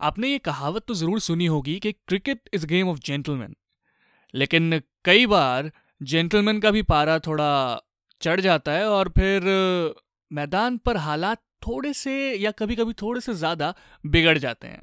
आपने ये कहावत तो ज़रूर सुनी होगी कि cricket is game of gentleman लेकिन कई बार जेंटलमैन का भी पारा थोड़ा चढ़ जाता है और फिर मैदान पर हालात थोड़े से या कभी कभी थोड़े से ज़्यादा बिगड़ जाते हैं।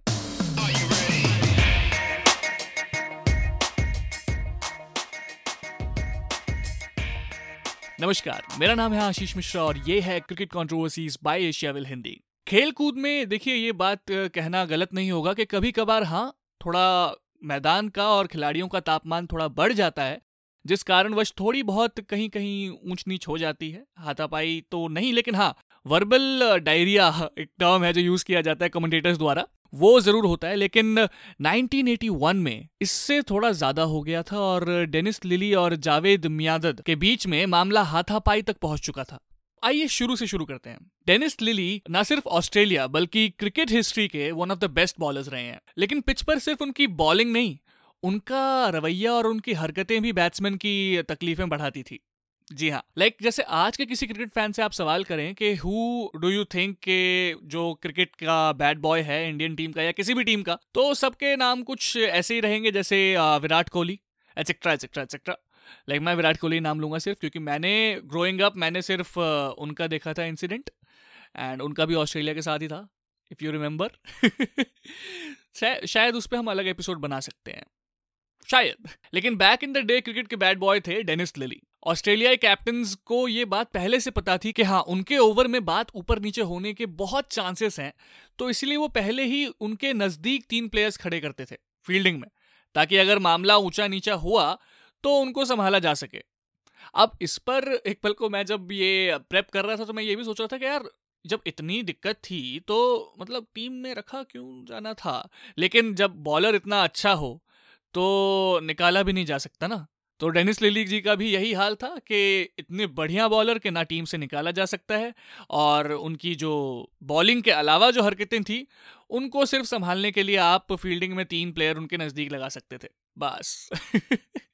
नमस्कार, मेरा नाम है आशीष मिश्रा और ये है cricket controversies by Asiaville Hindi खेल कूद में देखिए, ये बात कहना गलत नहीं होगा कि कभी कभार हाँ थोड़ा मैदान का और खिलाड़ियों का तापमान थोड़ा बढ़ जाता है, जिस कारणवश थोड़ी बहुत कहीं कहीं ऊंच नीच हो जाती है, हाथापाई तो नहीं, लेकिन हाँ वर्बल डायरिया एक टर्म है जो यूज़ किया जाता है कमेंटेटर्स द्वारा, वो ज़रूर होता है, लेकिन 1981 में इससे थोड़ा ज़्यादा हो गया था और डेनिस लिली और जावेद मियादद के बीच में मामला हाथापाई तक पहुँच चुका था। आइए शुरू से शुरू करते हैं। डेनिस लिली न सिर्फ़ ऑस्ट्रेलिया बल्कि क्रिकेट हिस्ट्री के one of the best bowlers रहे हैं। लेकिन पिच पर सिर्फ़ उनकी बॉलिंग नहीं उनका रवैया और उनकी हरकतें भी बैट्समैन की तकलीफें बढ़ाती थी। जी हाँ लाइक like, जैसे आज के किसी क्रिकेट फ़ैन से आप सवाल करें कि हु डू यू थिंक के जो क्रिकेट का बैड बॉय है इंडियन टीम का या किसी भी टीम का तो सबके नाम कुछ ऐसे ही रहेंगे जैसे Virat Kohli etcetera etcetera etcetera like मैं विराट कोहली नाम लूँगा सिर्फ़ क्योंकि मैंने ग्रोइंग अप मैंने सिर्फ़ उनका देखा था इंसिडेंट एंड उनका भी ऑस्ट्रेलिया के साथ ही था इफ़ यू रिमेंबर शायद उस पर हम अलग एपिसोड बना सकते हैं। शायद। लेकिन back in the day cricket के बैड बॉय थे डेनिस लिली ऑस्ट्रेलियाई कैप्टन को ये बात पहले से पता थी कि हाँ उनके ओवर में बात ऊपर नीचे होने के बहुत चांसेस हैं तो इसलिए वो पहले ही उनके नज़दीक तीन प्लेयर्स खड़े करते थे फील्डिंग में। ताकि अगर मामला ऊँचा नीचा हुआ तो उनको संभाला जा सके। अब इस पर एक पल को मैं जब ये प्रेप कर रहा था तो मैं ये भी सोच रहा था कि यार, जब इतनी दिक्कत थी तो मतलब टीम में रखा क्यों जाना था? लेकिन जब बॉलर इतना अच्छा हो तो निकाला भी नहीं जा सकता ना। तो डेनिस लिली जी का भी यही हाल था कि इतने बढ़िया बॉलर के ना टीम से निकाला जा सकता है और उनकी जो बॉलिंग के अलावा जो हरकतें थी, उनको सिर्फ़ संभालने के लिए आप फील्डिंग में तीन प्लेयर उनके नज़दीक लगा सकते थे। बस।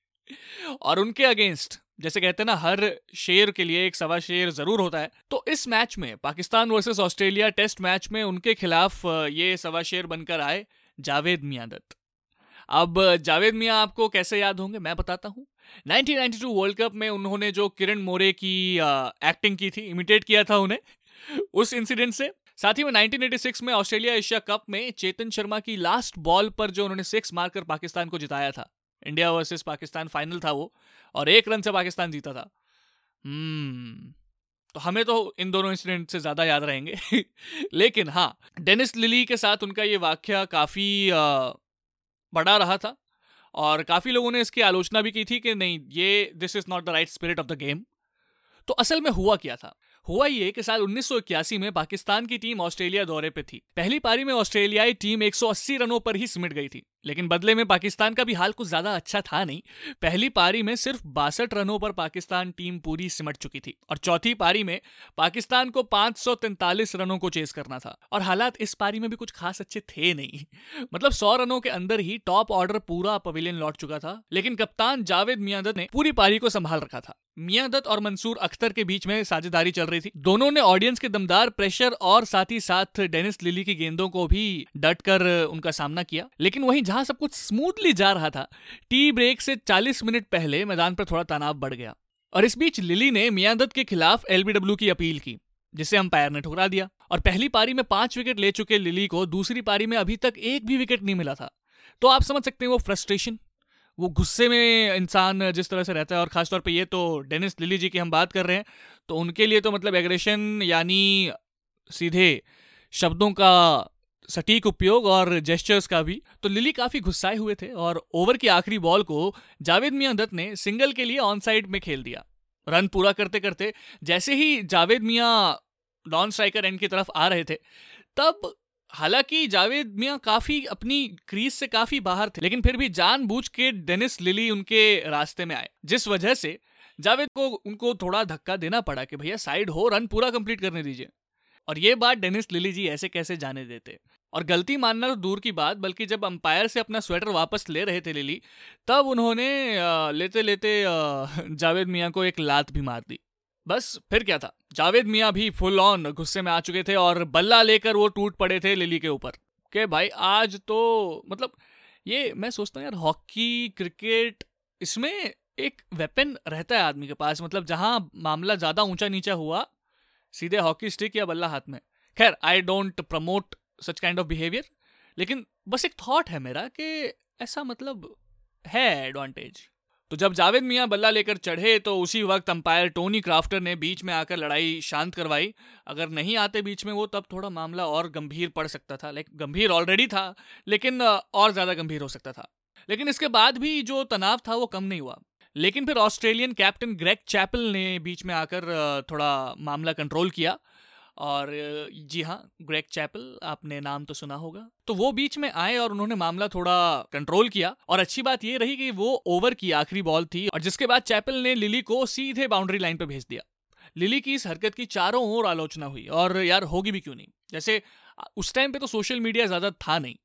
और उनके अगेंस्ट, जैसे कहते हैं ना, हर शेर के लिए एक सवा शेर ज़रूर होता है। तो इस मैच में, Pakistan versus Australia test match में उनके खिलाफ ये सवा शेर बनकर आए जावेद मियादत अब, जावेद मियाँ आपको कैसे याद होंगे? मैं बताता हूँ। 1992 वर्ल्ड कप में उन्होंने जो किरण मोरे की एक्टिंग की थी इमिटेट किया था उन्हें, उस इंसिडेंट से। साथ ही में 1986 में ऑस्ट्रेलिया एशिया कप में चेतन शर्मा की लास्ट बॉल पर जो उन्होंने सिक्स मारकर पाकिस्तान को जिताया था इंडिया वर्सेस पाकिस्तान फाइनल था वो, और एक रन से पाकिस्तान जीता था। हम्म तो हमें तो इन दोनों इंसिडेंट से ज़्यादा याद रहेंगे। लेकिन हाँ डेनिस लिली के साथ उनका ये वाक्य काफ़ी बड़ा रहा था, और काफ़ी लोगों ने इसकी आलोचना भी की थी कि नहीं, ये this is not the right spirit of the game तो असल में हुआ क्या था? हुआ ये कि साल उन्नीस सौ इक्यासी में पाकिस्तान की टीम ऑस्ट्रेलिया दौरे पे थी। पहली पारी में ऑस्ट्रेलियाई टीम 180 रनों पर ही सिमट गई थी, लेकिन बदले में पाकिस्तान का भी हाल कुछ ज़्यादा अच्छा था नहीं। पहली पारी में सिर्फ़ बासठ रनों पर पाकिस्तान टीम पूरी सिमट चुकी थी और चौथी पारी में पाकिस्तान को पाँच रनों को चेस करना था। और हालात इस पारी में भी कुछ खास अच्छे थे नहीं। मतलब सौ रनों के अंदर ही टॉप ऑर्डर पूरा पवेलियन लौट चुका था, लेकिन कप्तान जावेद मियादत ने पूरी पारी को संभाल रखा था। मियादत और मंसूर अख्तर के बीच में साझेदारी चल रही थी। दोनों ने ऑडियंस के दमदार प्रेशर और साथ ही साथ डेनिस लिली की गेंदों को भी डट कर उनका सामना किया। लेकिन वहीं जहाँ सब कुछ स्मूथली जा रहा था टी ब्रेक से 40 मिनट पहले मैदान पर थोड़ा तनाव बढ़ गया। और इस बीच लिली ने मियादत के खिलाफ एलबीडब्ल्यू की अपील की, जिसे अंपायर ने ठुकरा दिया। और पहली पारी में पाँच विकेट ले चुके लिली को दूसरी पारी में अभी तक एक भी विकेट नहीं मिला था। तो आप समझ सकते हैं वो फ्रस्ट्रेशन वो गुस्से में इंसान जिस तरह से रहता है और खासतौर पे ये तो डेनिस लिली जी की हम बात कर रहे हैं तो उनके लिए तो मतलब एग्रेशन यानी सीधे शब्दों का सटीक उपयोग और जेस्चर्स का भी। तो लिली काफ़ी गुस्साए हुए थे और ओवर की आखिरी बॉल को जावेद मियाँ दत्त ने सिंगल के लिए ऑन साइड में खेल दिया। रन पूरा करते करते जैसे ही जावेद मियाँ नॉन स्ट्राइकर एंड की तरफ़ आ रहे थे, तब हालाँकि जावेद मियाँ काफ़ी अपनी क्रीज से काफ़ी बाहर थे, लेकिन फिर भी जानबूझ के डेनिस लिली उनके रास्ते में आए, जिस वजह से जावेद को उनको थोड़ा धक्का देना पड़ा कि भैया साइड हो, रन पूरा कंप्लीट करने दीजिए। और ये बात डेनिस लिली जी ऐसे कैसे जाने देते? और गलती मानना तो दूर की बात, बल्कि जब अंपायर से अपना स्वेटर वापस ले रहे थे लिली, तब उन्होंने लेते लेते जावेद मियाँ को एक लात भी मार दी। बस फिर क्या था? जावेद मियाँ भी फुल ऑन गुस्से में आ चुके थे और बल्ला लेकर वो टूट पड़े थे लिली के ऊपर। के भाई, आज तो मतलब ये मैं सोचता हूँ यार, हॉकी, क्रिकेट, इसमें एक वेपन रहता है आदमी के पास। मतलब जहाँ मामला ज़्यादा ऊँचा नीचा हुआ, सीधे हॉकी स्टिक या बल्ला हाथ में। खैर I don't promote such kind of behaviour लेकिन बस एक थॉट है मेरा कि ऐसा मतलब है एडवांटेज तो जब जावेद मियाँ बल्ला लेकर चढ़े तो उसी वक्त अंपायर टोनी क्राफ्टर ने बीच में आकर लड़ाई शांत करवाई। अगर नहीं आते बीच में वो, तब थोड़ा मामला और गंभीर पड़ सकता था लाइक गंभीर ऑलरेडी था, लेकिन और ज़्यादा गंभीर हो सकता था। लेकिन इसके बाद भी जो तनाव था, वो कम नहीं हुआ। लेकिन फिर ऑस्ट्रेलियन कैप्टन ग्रेग चैपल ने बीच में आकर थोड़ा मामला कंट्रोल किया। और जी हाँ ग्रेग चैपल, आपने नाम तो सुना होगा। तो वो बीच में आए और उन्होंने मामला थोड़ा कंट्रोल किया और अच्छी बात ये रही कि वो ओवर की आखिरी बॉल थी और जिसके बाद चैपल ने लिली को सीधे बाउंड्री लाइन पर भेज दिया। लिली की इस हरकत की चारों ओर आलोचना हुई और यार होगी भी क्यों नहीं? जैसे उस टाइम पे तो सोशल मीडिया ज़्यादा था नहीं,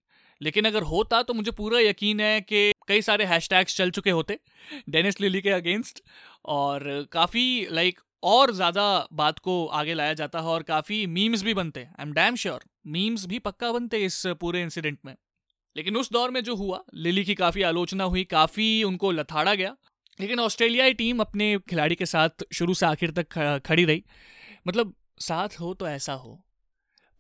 लेकिन अगर होता तो मुझे पूरा यकीन है कि कई सारे हैशटैग्स चल चुके होते, डेनिस लिली के अगेंस्ट और काफ़ी, लाइक और ज़्यादा बात को आगे लाया जाता है और काफ़ी मीम्स भी बनते हैं। I am damn sure memes भी पक्का बनते इस पूरे इंसिडेंट में। लेकिन उस दौर में जो हुआ लिली की काफ़ी आलोचना हुई, काफ़ी उनको लथाड़ा गया। लेकिन ऑस्ट्रेलियाई टीम अपने खिलाड़ी के साथ शुरू से आखिर तक खड़ी रही। मतलब साथ हो तो ऐसा हो।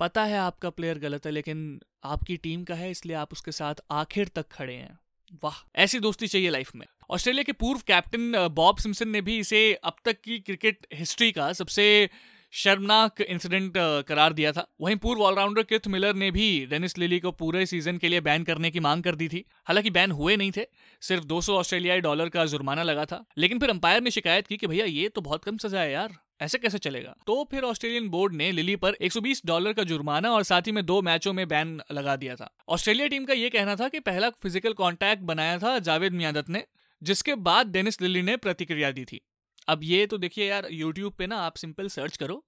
पता है आपका प्लेयर गलत है, लेकिन आपकी टीम का है, इसलिए आप उसके साथ आखिर तक खड़े हैं। वाह, ऐसी दोस्ती चाहिए लाइफ में। ऑस्ट्रेलिया के पूर्व कैप्टन बॉब सिम्सन ने भी इसे अब तक की क्रिकेट हिस्ट्री का सबसे शर्मनाक इंसिडेंट करार दिया था। वहीं पूर्व ऑलराउंडर किथ मिलर ने भी डेनिस लिली को पूरे सीज़न के लिए बैन करने की मांग कर दी थी। हालाँकि बैन हुए नहीं थे, सिर्फ़ 200 ऑस्ट्रेलियाई डॉलर का जुर्माना लगा था। लेकिन फिर अंपायर ने शिकायत की कि भैया, ये तो बहुत कम सजा है यार। ऐसे कैसे चलेगा? तो फिर ऑस्ट्रेलियन बोर्ड ने लिली पर 120 डॉलर का जुर्माना और साथ ही में दो मैचों में बैन लगा दिया था। ऑस्ट्रेलिया टीम का यह कहना था कि पहला फ़िज़िकल कांटेक्ट बनाया था जावेद मियादत ने, जिसके बाद डेनिस लिली ने प्रतिक्रिया दी थी। अब ये तो देखिए यार यूट्यूब पे ना आप सिंपल सर्च करो,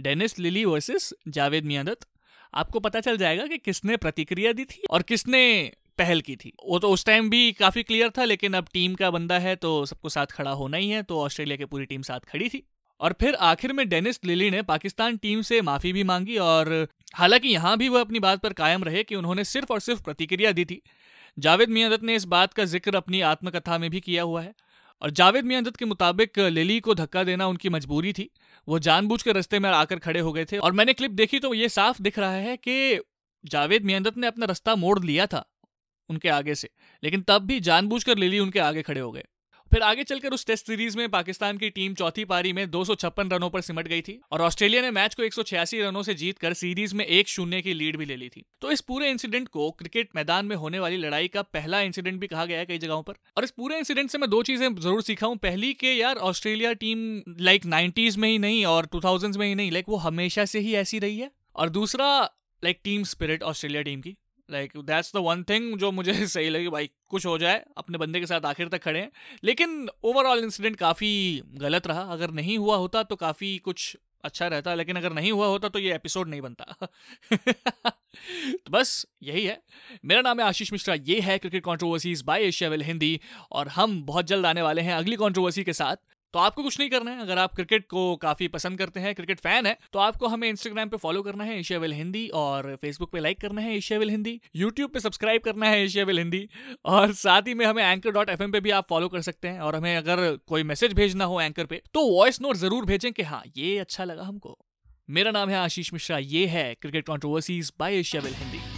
Dennis Lillee versus Javed Miandad, आपको पता चल जाएगा कि किसने प्रतिक्रिया दी थी और किसने पहल की थी। वो तो उस टाइम भी काफ़ी क्लियर था, लेकिन अब टीम का बंदा है तो सबको साथ खड़ा होना ही है तो ऑस्ट्रेलिया की पूरी टीम साथ खड़ी थी। और फिर आखिर में डेनिस लिली ने पाकिस्तान टीम से माफ़ी भी मांगी और हालाँकि यहाँ भी वह अपनी बात पर कायम रहे कि उन्होंने सिर्फ़ और सिर्फ़ प्रतिक्रिया दी थी। जावेद मियादत ने इस बात का ज़िक्र अपनी आत्मकथा में भी किया हुआ है और जावेद मियादत के मुताबिक लिली को धक्का देना उनकी मजबूरी थी। वो जानबूझ के रस्ते में आकर खड़े हो गए थे और मैंने क्लिप देखी तो ये साफ़ दिख रहा है कि जावेद मियादत ने अपना रास्ता मोड़ लिया था उनके आगे से, लेकिन तब भी जानबूझकर लिली उनके आगे खड़े हो गए। फिर आगे चलकर उस टेस्ट सीरीज़ में पाकिस्तान की टीम चौथी पारी में दो सौ छप्पन रनों पर सिमट गई थी और ऑस्ट्रेलिया ने मैच को एक सौ छियासी रनों से जीतकर सीरीज़ में एक शून्य की लीड भी ले ली थी। तो इस पूरे इंसिडेंट को क्रिकेट मैदान में होने वाली लड़ाई का पहला इंसिडेंट भी कहा गया है कई जगहों पर। और इस पूरे इंसिडेंट से मैं दो चीज़ें ज़रूर सीखा हूँ पहली के यार, ऑस्ट्रेलिया टीम लाइक नाइनटीज में ही नहीं और टू में ही नहीं लाइक वो हमेशा से ही ऐसी रही है। और दूसरा like team spirit Australia team की। Like that's the one thing जो मुझे सही लगी, भाई, कुछ हो जाए, अपने बंदे के साथ आखिर तक खड़े हैं। लेकिन ओवरऑल इंसिडेंट काफ़ी गलत रहा। अगर नहीं हुआ होता तो काफ़ी कुछ अच्छा रहता। लेकिन अगर नहीं हुआ होता तो ये एपिसोड नहीं बनता। तो बस यही है। मेरा नाम है आशीष मिश्रा। ये है cricket controversies by Asiaville Hindi और हम बहुत जल्द आने वाले हैं अगली कंट्रोवर्सी के साथ। तो आपको कुछ नहीं करना है। अगर आप क्रिकेट को काफ़ी पसंद करते हैं, क्रिकेट फ़ैन है तो आपको हमें इंस्टाग्राम पे फॉलो करना है एशिया विल हिंदी और फेसबुक पे लाइक करना है एशिया विल हिंदी यूट्यूब पे सब्सक्राइब करना है एशिया विल हिंदी और साथ ही में हमें एंकर डॉट एफ़ पे भी आप फॉलो कर सकते हैं और हमें अगर कोई मैसेज भेजना हो एंकर पे तो वॉइस नोट ज़रूर भेजें कि हाँ ये अच्छा लगा हमको। मेरा नाम है आशीष मिश्रा, ये है cricket controversies by Asiaville Hindi.